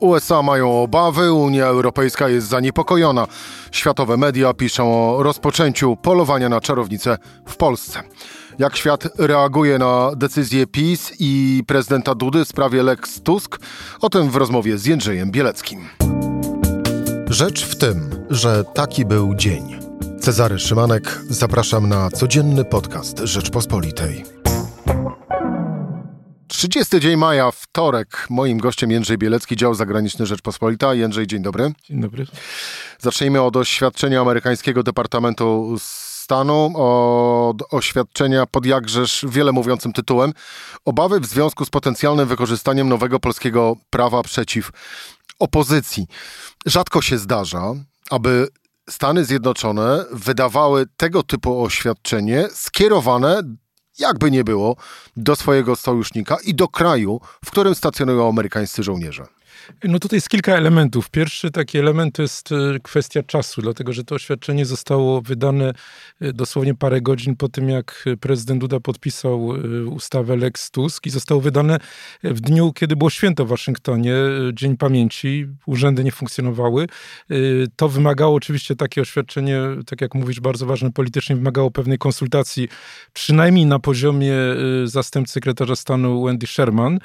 USA mają obawy, Unia Europejska jest zaniepokojona. Światowe media piszą o rozpoczęciu polowania na czarownicę w Polsce. Jak świat reaguje na decyzję PiS i prezydenta Dudy w sprawie Lex Tusk? O tym w rozmowie z Jędrzejem Bieleckim. Rzecz w tym, że taki był dzień. Cezary Szymanek, zapraszam na codzienny podcast Rzeczpospolitej. 30 dzień maja, wtorek. Moim gościem Jędrzej Bielecki, dział zagraniczny Rzeczpospolita. Jędrzej, dzień dobry. Dzień dobry. Zacznijmy od oświadczenia amerykańskiego Departamentu Stanu, od oświadczenia pod jakżeż wiele mówiącym tytułem Obawy w związku z potencjalnym wykorzystaniem nowego polskiego prawa przeciw opozycji. Rzadko się zdarza, aby Stany Zjednoczone wydawały tego typu oświadczenie skierowane jakby nie było, do swojego sojusznika i do kraju, w którym stacjonują amerykańscy żołnierze. No tutaj jest kilka elementów. Pierwszy taki element to jest e, kwestia czasu, dlatego że to oświadczenie zostało wydane e, dosłownie parę godzin po tym, jak prezydent Duda podpisał e, ustawę Lex Tusk i zostało wydane w dniu, kiedy było święto w Waszyngtonie, Dzień Pamięci. Urzędy nie funkcjonowały. To wymagało oczywiście takie oświadczenie, tak jak mówisz, bardzo ważne politycznie, wymagało pewnej konsultacji, przynajmniej na poziomie zastępcy sekretarza stanu Wendy Sherman.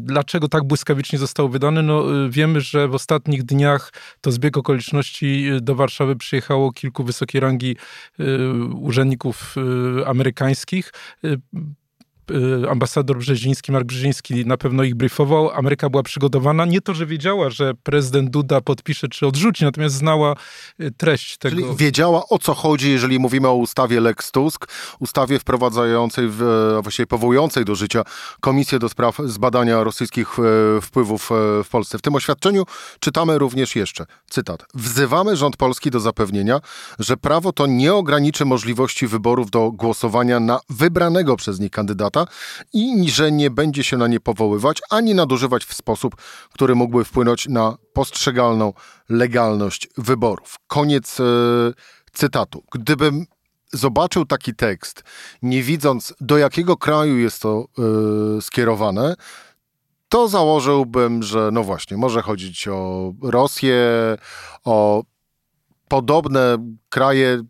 Dlaczego tak błyskawicznie zostało wydane? wydany. No, y, wiemy, że w ostatnich dniach to zbieg okoliczności y, do Warszawy przyjechało kilku wysokiej rangi y, urzędników amerykańskich. Y, ambasador Brzeziński, Mark Brzeziński na pewno ich briefował. Ameryka była przygotowana. Nie to, że wiedziała, że prezydent Duda podpisze czy odrzuci, natomiast znała y, treść tego. Czyli wiedziała o co chodzi, jeżeli mówimy o ustawie Lex Tusk, ustawie wprowadzającej, w, właściwie powołującej do życia Komisję do Spraw Zbadania Rosyjskich e, Wpływów w Polsce. W tym oświadczeniu czytamy również jeszcze, cytat, wzywamy rząd polski do zapewnienia, że prawo to nie ograniczy możliwości wyborów do głosowania na wybranego przez nich kandydata, i że nie będzie się na nie powoływać ani nadużywać w sposób, który mógłby wpłynąć na postrzegalną legalność wyborów. Koniec e, cytatu. Gdybym zobaczył taki tekst, nie widząc do jakiego kraju jest to e, skierowane, to założyłbym, że no właśnie, może chodzić o Rosję, o podobne kraje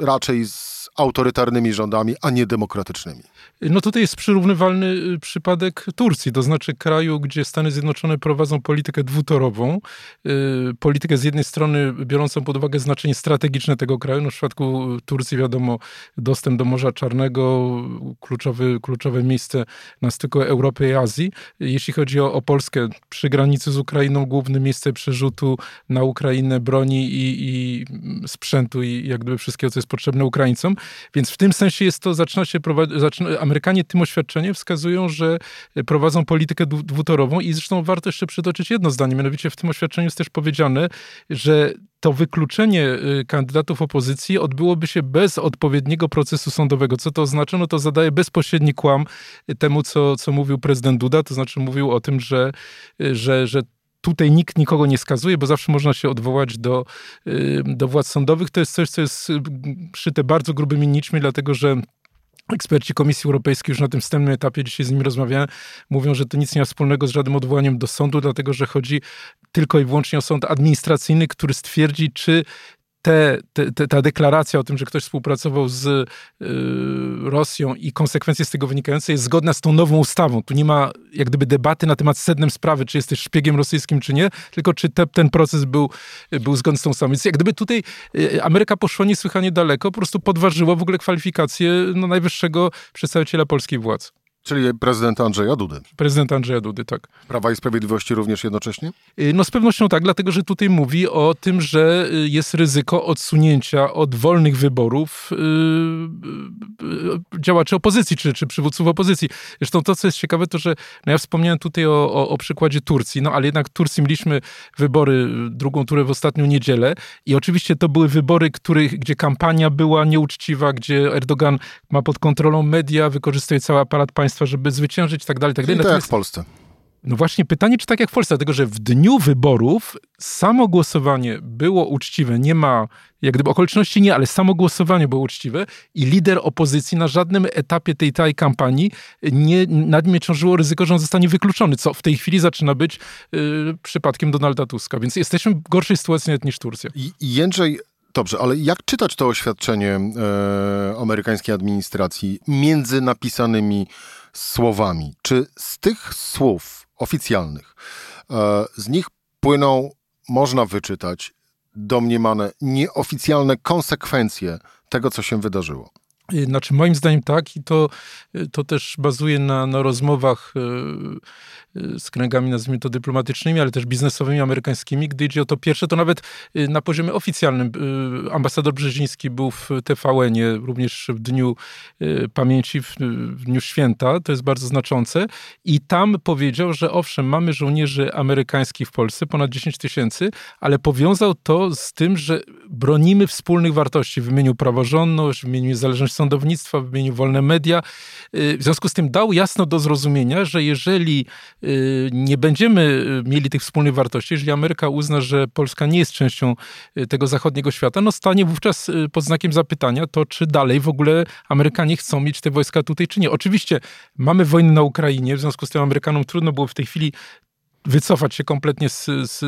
raczej z autorytarnymi rządami, a nie demokratycznymi. No tutaj jest przyrównywalny y, przypadek Turcji, to znaczy kraju, gdzie Stany Zjednoczone prowadzą politykę dwutorową. Y, politykę z jednej strony biorącą pod uwagę znaczenie strategiczne tego kraju. No w przypadku Turcji wiadomo dostęp do Morza Czarnego, kluczowy, kluczowe miejsce na styku Europy i Azji. Jeśli chodzi o, o Polskę, przy granicy z Ukrainą główne miejsce przerzutu na Ukrainę broni i, i sprzętu i jak gdyby wszystkiego, co jest potrzebne Ukraińcom. Więc w tym sensie jest to, zaczyna się prowadzić, Amerykanie tym oświadczeniem wskazują, że prowadzą politykę dwutorową i zresztą warto jeszcze przytoczyć jedno zdanie, mianowicie w tym oświadczeniu jest też powiedziane, że to wykluczenie y, kandydatów opozycji odbyłoby się bez odpowiedniego procesu sądowego. Co to oznacza? No to zadaje bezpośredni kłam temu, co, co mówił prezydent Duda, to znaczy mówił o tym, że, że, że tutaj nikt nikogo nie skazuje, bo zawsze można się odwołać do, y, do władz sądowych. To jest coś, co jest y, szyte bardzo grubymi nićmi, dlatego że Eksperci Komisji Europejskiej już na tym wstępnym etapie, dzisiaj z nimi rozmawiałem, mówią, że to nic nie ma wspólnego z żadnym odwołaniem do sądu, dlatego że chodzi tylko i wyłącznie o sąd administracyjny, który stwierdzi, czy te, te, ta deklaracja o tym, że ktoś współpracował z y, Rosją i konsekwencje z tego wynikające jest zgodna z tą nową ustawą. Tu nie ma jak gdyby debaty na temat sednem sprawy, czy jesteś szpiegiem rosyjskim, czy nie, tylko czy te, ten proces był, był zgodny z tą ustawą. Więc jak gdyby tutaj y, Ameryka poszła niesłychanie daleko, po prostu podważyła w ogóle kwalifikacje no, najwyższego przedstawiciela polskiej władz. Czyli prezydenta Andrzeja Dudy. Prezydent Andrzeja Dudy, tak. Prawa i Sprawiedliwości również jednocześnie? Y, no z pewnością tak, dlatego że tutaj mówi o tym, że y, jest ryzyko odsunięcia od wolnych wyborów yy, działaczy opozycji, czy, czy przywódców opozycji. Zresztą to, co jest ciekawe, to że no ja wspomniałem tutaj o, o, o przykładzie Turcji, no ale jednak w Turcji mieliśmy wybory, drugą turę w ostatnią niedzielę i oczywiście to były wybory, których, gdzie kampania była nieuczciwa, gdzie Erdogan ma pod kontrolą media, wykorzystuje cały aparat państwa państwa, żeby zwyciężyć i tak dalej, tak dalej. tak jak w Polsce. No właśnie pytanie, czy tak jak w Polsce, dlatego że w dniu wyborów samo głosowanie było uczciwe, nie ma, jak gdyby okoliczności nie, ale samo głosowanie było uczciwe i lider opozycji na żadnym etapie tej tej kampanii nie, nad nim ciążyło ryzyko, że on zostanie wykluczony, co w tej chwili zaczyna być y, przypadkiem Donalda Tuska, więc jesteśmy w gorszej sytuacji nawet niż Turcja. I Jędrzej, Dobrze, ale jak czytać to oświadczenie e, amerykańskiej administracji między napisanymi słowami? Czy z tych słów oficjalnych, e, z nich płyną, można wyczytać domniemane nieoficjalne konsekwencje tego, co się wydarzyło? Y, znaczy, moim zdaniem tak, i to, y, to też bazuje na, na rozmowach y, z kręgami, nazwijmy to dyplomatycznymi, ale też biznesowymi amerykańskimi. Gdy idzie o to pierwsze, to nawet na poziomie oficjalnym ambasador Brzeziński był w TVN-ie również w Dniu Pamięci, w, Dniu Święta, to jest bardzo znaczące, i tam powiedział, że owszem, mamy żołnierzy amerykańskich w Polsce, ponad 10 tysięcy, ale powiązał to z tym, że bronimy wspólnych wartości, w imieniu praworządność, w imieniu niezależności sądownictwa, w imieniu wolne media. Y, w związku z tym dał jasno do zrozumienia, że jeżeli y, nie będziemy y, mieli tych wspólnych wartości, jeżeli Ameryka uzna, że Polska nie jest częścią tego zachodniego świata, no stanie wówczas pod znakiem zapytania to, czy dalej w ogóle Amerykanie chcą mieć te wojska tutaj, czy nie. Oczywiście mamy wojnę na Ukrainie, w związku z tym Amerykanom trudno było w tej chwili wycofać się kompletnie z, z,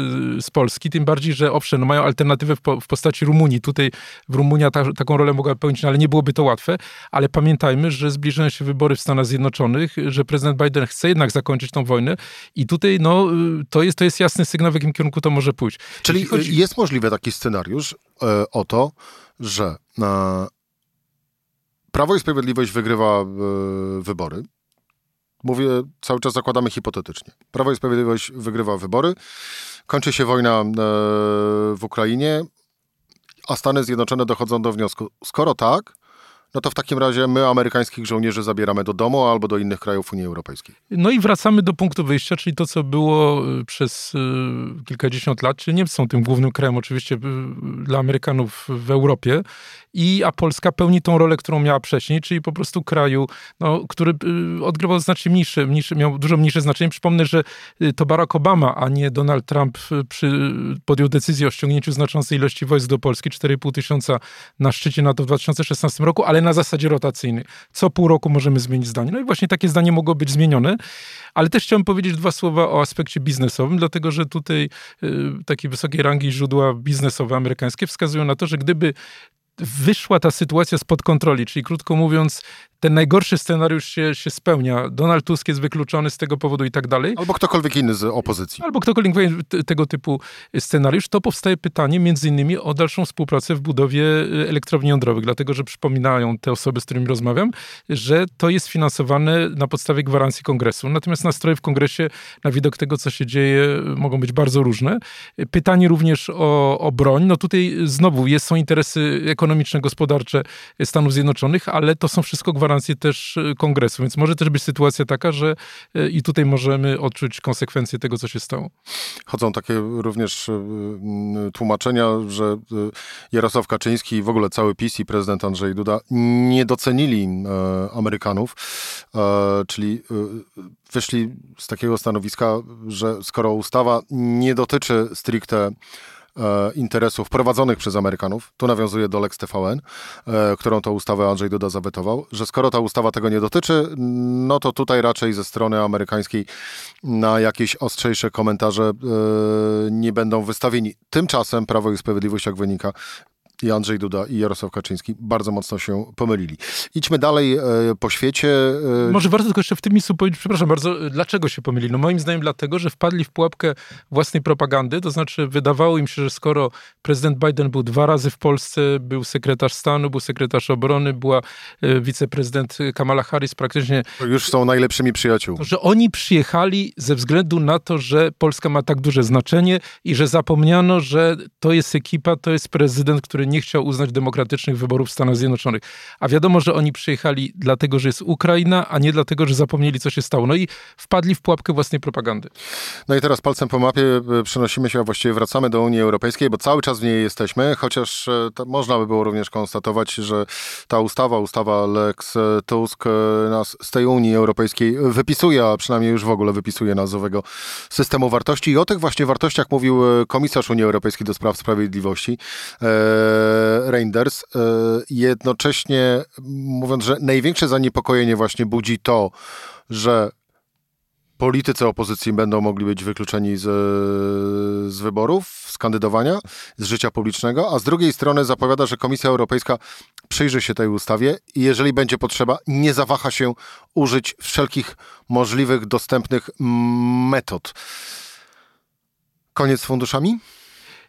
z, Polski, tym bardziej, że owszem, no mają alternatywę w, po, w postaci Rumunii. Tutaj w Rumunia ta, taką rolę mogła pełnić, no ale nie byłoby to łatwe. Ale pamiętajmy, że zbliżają się wybory w Stanach Zjednoczonych, że prezydent Biden chce jednak zakończyć tą wojnę i tutaj no, to, jest, to jest jasny sygnał, w jakim kierunku to może pójść. Czyli chodzi... jest możliwy taki scenariusz e, o to, że e, Prawo i Sprawiedliwość wygrywa e, wybory, Mówię, cały czas zakładamy hipotetycznie. Prawo i Sprawiedliwość wygrywa wybory, kończy się wojna e, w Ukrainie, a Stany Zjednoczone dochodzą do wniosku, skoro tak, no to w takim razie my amerykańskich żołnierzy zabieramy do domu albo do innych krajów Unii Europejskiej. No i wracamy do punktu wyjścia, czyli to, co było y, przez y, kilkadziesiąt lat, czyli Niemcy są tym głównym krajem oczywiście y, dla Amerykanów w Europie, i, a Polska pełni tą rolę, którą miała wcześniej, czyli po prostu kraju, no, który odgrywał znacznie mniejsze, mniejsze, miał dużo mniejsze znaczenie. Przypomnę, że to Barack Obama, a nie Donald Trump przy, podjął decyzję o ściągnięciu znaczącej ilości wojsk do Polski, 4,5 tysiąca na szczycie NATO w 2016 roku, ale ale na zasadzie rotacyjnej. Co pół roku możemy zmienić zdanie. No i właśnie takie zdanie mogło być zmienione, ale też chciałem powiedzieć dwa słowa o aspekcie biznesowym, dlatego że tutaj y, takie wysokiej rangi źródła biznesowe amerykańskie wskazują na to, że gdyby wyszła ta sytuacja spod kontroli, czyli krótko mówiąc, ten najgorszy scenariusz się, się spełnia. Donald Tusk jest wykluczony z tego powodu i tak dalej. Albo ktokolwiek inny z opozycji. Albo ktokolwiek tego typu scenariusz. To powstaje pytanie między innymi o dalszą współpracę w budowie y, elektrowni jądrowych, dlatego że przypominają te osoby, z którymi rozmawiam, że to jest finansowane na podstawie gwarancji kongresu. Natomiast nastroje w kongresie na widok tego, co się dzieje, mogą być bardzo różne. Pytanie również o, o broń. No tutaj znowu jest, są interesy ekonomiczne, gospodarcze Stanów Zjednoczonych, ale to są wszystko gwarancje gwarancję też e, kongresu, więc może też być sytuacja taka, że e, i tutaj możemy odczuć konsekwencje tego, co się stało. Chodzą takie również e, tłumaczenia, że Jarosław Kaczyński i w ogóle cały PiS i prezydent Andrzej Duda nie docenili Amerykanów, czyli wyszli z takiego stanowiska, że skoro ustawa nie dotyczy stricte interesów prowadzonych przez Amerykanów, tu nawiązuje do Lex TVN, e, którą to ustawę Andrzej Duda zawetował, że skoro ta ustawa tego nie dotyczy, no to tutaj raczej ze strony amerykańskiej na jakieś ostrzejsze komentarze e, nie będą wystawieni. Tymczasem Prawo i Sprawiedliwość, jak wynika, i Andrzej Duda i Jarosław Kaczyński bardzo mocno się pomylili. Idźmy dalej e, po świecie. E... Może warto tylko jeszcze w tym miejscu powiedzieć, przepraszam bardzo, dlaczego się pomylili? No moim zdaniem dlatego, że wpadli w pułapkę własnej propagandy, to znaczy wydawało im się, że skoro prezydent Biden był dwa razy w Polsce, był sekretarz stanu, był sekretarz obrony, była e, wiceprezydent Kamala Harris praktycznie... Już są najlepszymi przyjaciółmi. Że oni przyjechali ze względu na to, że Polska ma tak duże znaczenie i że zapomniano, że to jest ekipa, to jest prezydent, który nie chciał uznać demokratycznych wyborów w Stanach Zjednoczonych. A wiadomo, że oni przyjechali dlatego, że jest Ukraina, a nie dlatego, że zapomnieli, co się stało. No i wpadli w pułapkę własnej propagandy. No i teraz palcem po mapie e, przenosimy się, a właściwie wracamy do Unii Europejskiej, bo cały czas w niej jesteśmy, chociaż e, można by było również konstatować, że ta ustawa, ustawa Lex Tusk nas z tej Unii Europejskiej wypisuje, a przynajmniej już w ogóle wypisuje nas z owego systemu wartości. I o tych właśnie wartościach mówił komisarz Unii Europejskiej do spraw sprawiedliwości, e, Reinders, e, jednocześnie mówiąc, że największe zaniepokojenie właśnie budzi to, że politycy opozycji będą mogli być wykluczeni z, z wyborów, z kandydowania, z życia publicznego, a z drugiej strony zapowiada, że Komisja Europejska przyjrzy się tej ustawie i jeżeli będzie potrzeba, nie zawaha się użyć wszelkich możliwych, dostępnych metod. Koniec z funduszami?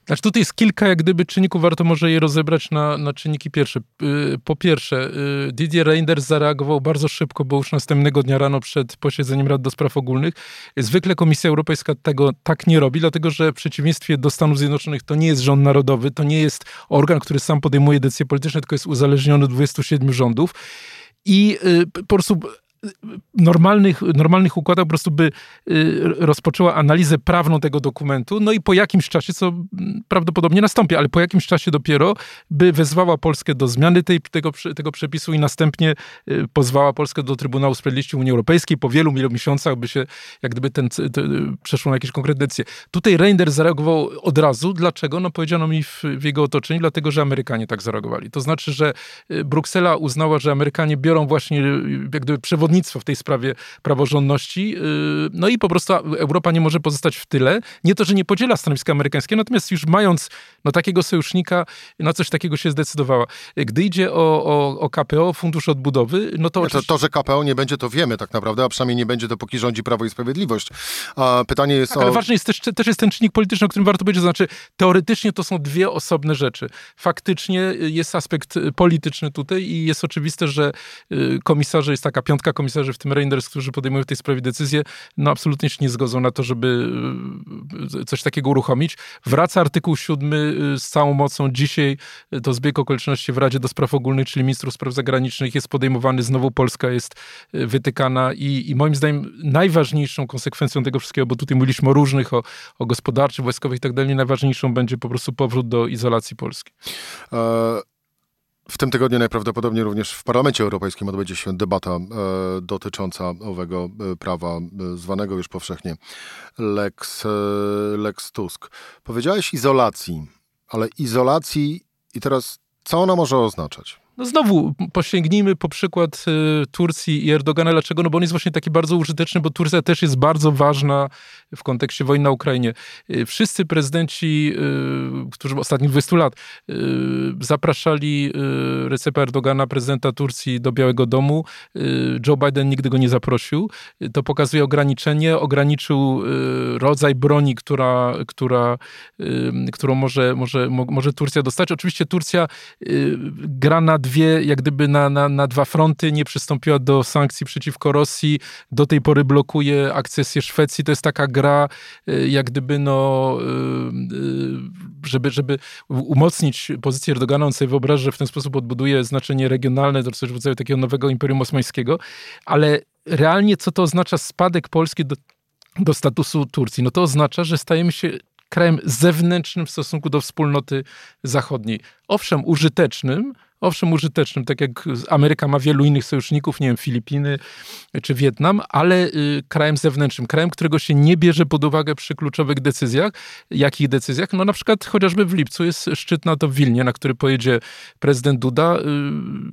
Znaczy tutaj jest kilka jak gdyby czynników, warto może je rozebrać na, na czynniki pierwsze. Y, po pierwsze, y, Didier Reinders zareagował bardzo szybko, bo już następnego dnia rano przed posiedzeniem Rad do Spraw Ogólnych. Zwykle Komisja Europejska tego tak nie robi, dlatego że w przeciwieństwie do Stanów Zjednoczonych to nie jest rząd narodowy, to nie jest organ, który sam podejmuje decyzje polityczne, tylko jest uzależniony od 27 rządów. I y, po prostu normalnych, normalnych układach po prostu by y, rozpoczęła analizę prawną tego dokumentu, no i po jakimś czasie, co prawdopodobnie nastąpi, ale po jakimś czasie dopiero by wezwała Polskę do zmiany tej, tego, tego przepisu i następnie y, pozwała Polskę do Trybunału Sprawiedliwości Unii Europejskiej. Po wielu, wielu miesiącach by się jak gdyby ten, przeszło na jakieś konkretne decyzje. Tutaj Reinders zareagował od razu. Dlaczego? No powiedziano mi w, w jego otoczeniu, dlatego, że Amerykanie tak zareagowali. To znaczy, że y, Bruksela uznała, że Amerykanie biorą właśnie jak gdyby przewodnictwo przewodnictwo w tej sprawie praworządności. Y, no i po prostu Europa nie może pozostać w tyle. Nie to, że nie podziela stanowiska amerykańskiego, natomiast już mając no, takiego sojusznika, na coś takiego się zdecydowała. Gdy idzie o, o, o KPO, Fundusz Odbudowy, no to... To, to, że KPO nie będzie, to wiemy tak naprawdę, a przynajmniej nie będzie, dopóki rządzi Prawo i Sprawiedliwość. A pytanie jest tak, o... Ale ważny jest też, też jest ten czynnik polityczny, o którym warto powiedzieć, znaczy teoretycznie to są dwie osobne rzeczy. Faktycznie jest aspekt polityczny tutaj i jest oczywiste, że y, komisarze, jest taka piątka komisarzy, w tym Reinders, którzy podejmują w tej sprawie decyzje, no absolutnie się nie zgodzą na to, żeby y, coś takiego uruchomić. Wraca artykuł 7 y, z całą mocą. Dzisiaj to zbieg okoliczności w Radzie do Spraw Ogólnych, czyli ministrów spraw zagranicznych jest podejmowany. Znowu Polska jest wytykana i, i moim zdaniem najważniejszą konsekwencją tego wszystkiego, bo tutaj mówiliśmy o różnych, o, o gospodarczych, wojskowych i tak dalej, najważniejszą będzie po prostu powrót do izolacji Polski. E w tym tygodniu najprawdopodobniej również w Parlamencie Europejskim odbędzie się debata e, dotycząca owego e, prawa, e, zwanego już powszechnie Lex, e, Lex Tusk. Powiedziałeś izolacji, ale izolacji i teraz co ona może oznaczać? No znowu posięgnijmy po przykład y, Turcji i Erdogana. Dlaczego? No bo on jest właśnie taki bardzo użyteczny, bo Turcja też jest bardzo ważna w kontekście wojny na Ukrainie. Y, wszyscy prezydenci, y, którzy w ostatnich 20 lat zapraszali Recepa Erdogana, prezydenta Turcji do Białego Domu. Joe Biden nigdy go nie zaprosił. To pokazuje ograniczenie. Ograniczył rodzaj broni, która, która, którą może, może, może Turcja dostać. Oczywiście Turcja gra na dwie, jak gdyby na, na, na dwa fronty, nie przystąpiła do sankcji przeciwko Rosji, do tej pory blokuje akcesję Szwecji. To jest taka gra, y, jak gdyby, no, y, y, żeby, żeby umocnić pozycję Erdogana, on sobie wyobraża, że w ten sposób odbuduje znaczenie regionalne, to coś w rodzaju takiego nowego Imperium Osmańskiego, ale realnie co to oznacza spadek Polski do, do statusu Turcji? No to oznacza, że stajemy się krajem zewnętrznym w stosunku do wspólnoty zachodniej. Owszem, użytecznym, owszem użytecznym, tak jak Ameryka ma wielu innych sojuszników, nie wiem, Filipiny czy Wietnam, ale y, krajem zewnętrznym, krajem, którego się nie bierze pod uwagę przy kluczowych decyzjach. Jakich decyzjach? No na przykład chociażby w lipcu jest szczyt NATO w Wilnie, na który pojedzie prezydent Duda. Y,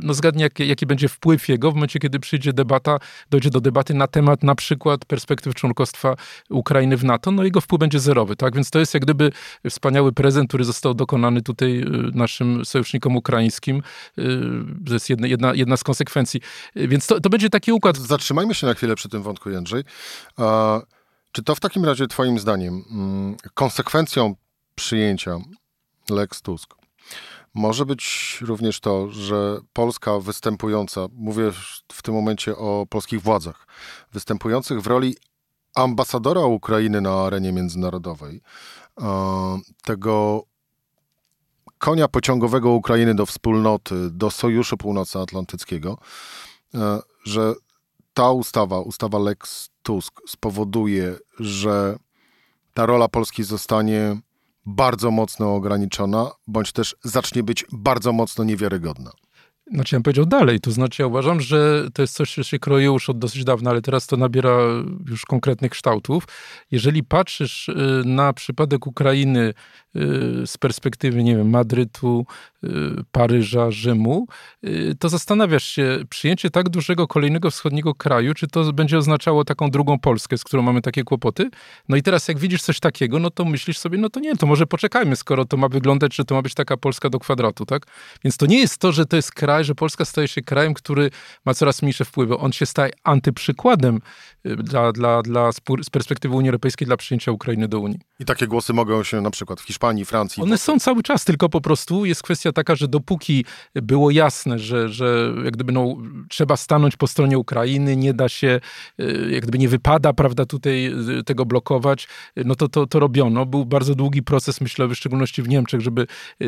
no zgadnie, jaki, jaki będzie wpływ jego w momencie, kiedy przyjdzie debata, dojdzie do debaty na temat na przykład perspektyw członkostwa Ukrainy w NATO, no jego wpływ będzie zerowy, tak? Więc to jest jak gdyby wspaniały prezent, który został dokonany tutaj y, naszym sojusznikom ukraińskim. To jest jedna, jedna, jedna z konsekwencji. Więc to, to będzie taki układ. Zatrzymajmy się na chwilę przy tym wątku, Jędrzej. Czy to w takim razie, Twoim zdaniem, mm, konsekwencją przyjęcia Lex Tusk może być również to, że Polska występująca, mówię w tym momencie o polskich władzach, występujących w roli ambasadora Ukrainy na arenie międzynarodowej, tego konia pociągowego Ukrainy do wspólnoty, do Sojuszu Północnoatlantyckiego, e, że ta ustawa, ustawa Lex Tusk spowoduje, że ta rola Polski zostanie bardzo mocno ograniczona, bądź też zacznie być bardzo mocno niewiarygodna. Znaczy ja bym powiedział dalej, to znaczy ja uważam, że to jest coś, co się kroi już od dosyć dawna, ale teraz to nabiera już konkretnych kształtów. Jeżeli patrzysz y, na przypadek Ukrainy z perspektywy, nie wiem, Madrytu, y, Paryża, Rzymu, to zastanawiasz się, przyjęcie tak dużego kolejnego wschodniego kraju, czy to będzie oznaczało taką drugą Polskę, z którą mamy takie kłopoty? No i teraz jak widzisz coś takiego, no to myślisz sobie, no to nie, to może poczekajmy, skoro to ma wyglądać, że to ma być taka Polska do kwadratu, tak? Więc to nie jest to, że to jest kraj, że Polska staje się krajem, który ma coraz mniejsze wpływy. On się staje antyprzykładem y, dla, dla, dla z perspektywy Unii Europejskiej dla przyjęcia Ukrainy do Unii. I takie głosy mogą się na przykład w Hiszpanii, Francji. One są cały czas, tylko po prostu jest kwestia taka, że dopóki było jasne, że, że jak gdyby no, trzeba stanąć po stronie Ukrainy, nie da się, y, jak gdyby nie wypada, prawda, tutaj y, tego blokować, no to, to, to robiono. Był bardzo długi proces myślę, w szczególności w Niemczech, żeby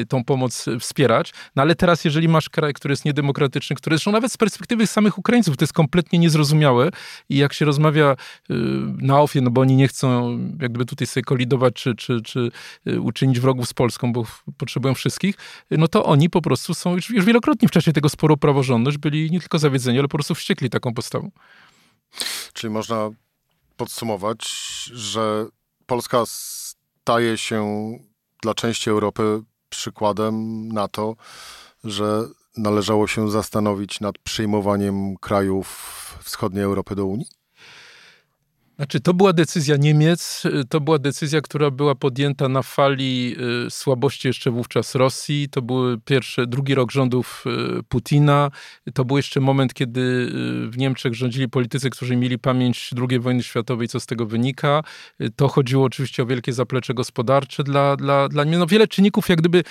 tą pomoc wspierać. No ale teraz, jeżeli masz kraj, który jest niedemokratyczny, który zresztą nawet z perspektywy samych Ukraińców to jest kompletnie niezrozumiałe i jak się rozmawia na ofie, no bo oni nie chcą jakby tutaj sobie kolidować czy, czy, czy y, uczynić wrogów z Polską, bo potrzebują wszystkich, no to oni po prostu są już, już wielokrotnie w czasie tego sporu praworządność byli nie tylko zawiedzeni, ale po prostu wściekli taką postawą. Czyli można podsumować, że Polska staje się dla części Europy przykładem na to, że należało się zastanowić nad przyjmowaniem krajów wschodniej Europy do Unii? Znaczy, to była decyzja Niemiec, to była decyzja, która była podjęta na fali y, słabości jeszcze wówczas Rosji. To był pierwszy, drugi rok rządów y, Putina. To był jeszcze moment, kiedy y, w Niemczech rządzili politycy, którzy mieli pamięć II wojny światowej, co z tego wynika. To chodziło oczywiście o wielkie zaplecze gospodarcze dla, dla, dla no, wiele czynników, jak gdyby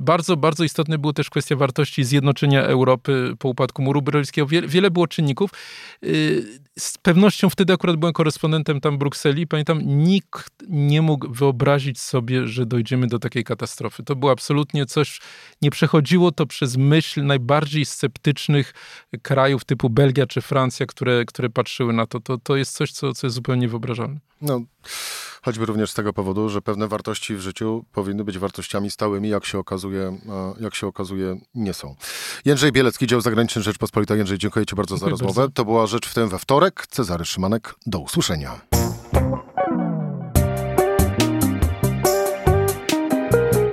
bardzo, bardzo istotne było też kwestia wartości zjednoczenia Europy po upadku muru berlińskiego. Wiele, wiele było czynników. Z pewnością wtedy akurat byłem korespondentem korespondentem tam Brukseli, pamiętam, nikt nie mógł wyobrazić sobie, że dojdziemy do takiej katastrofy. To było absolutnie coś, nie przechodziło to przez myśl najbardziej sceptycznych krajów typu Belgia czy Francja, które, które patrzyły na to. To, to jest coś, co, co jest zupełnie niewyobrażalne. No, choćby również z tego powodu, że pewne wartości w życiu powinny być wartościami stałymi, jak się okazuje, jak się okazuje nie są. Jędrzej Bielecki, dział zagraniczny Rzeczpospolita. Jędrzej, dziękuję Ci bardzo dziękuję za rozmowę. Bardzo. To była Rzecz w tym we wtorek. Cezary Szymanek, do usłyszenia.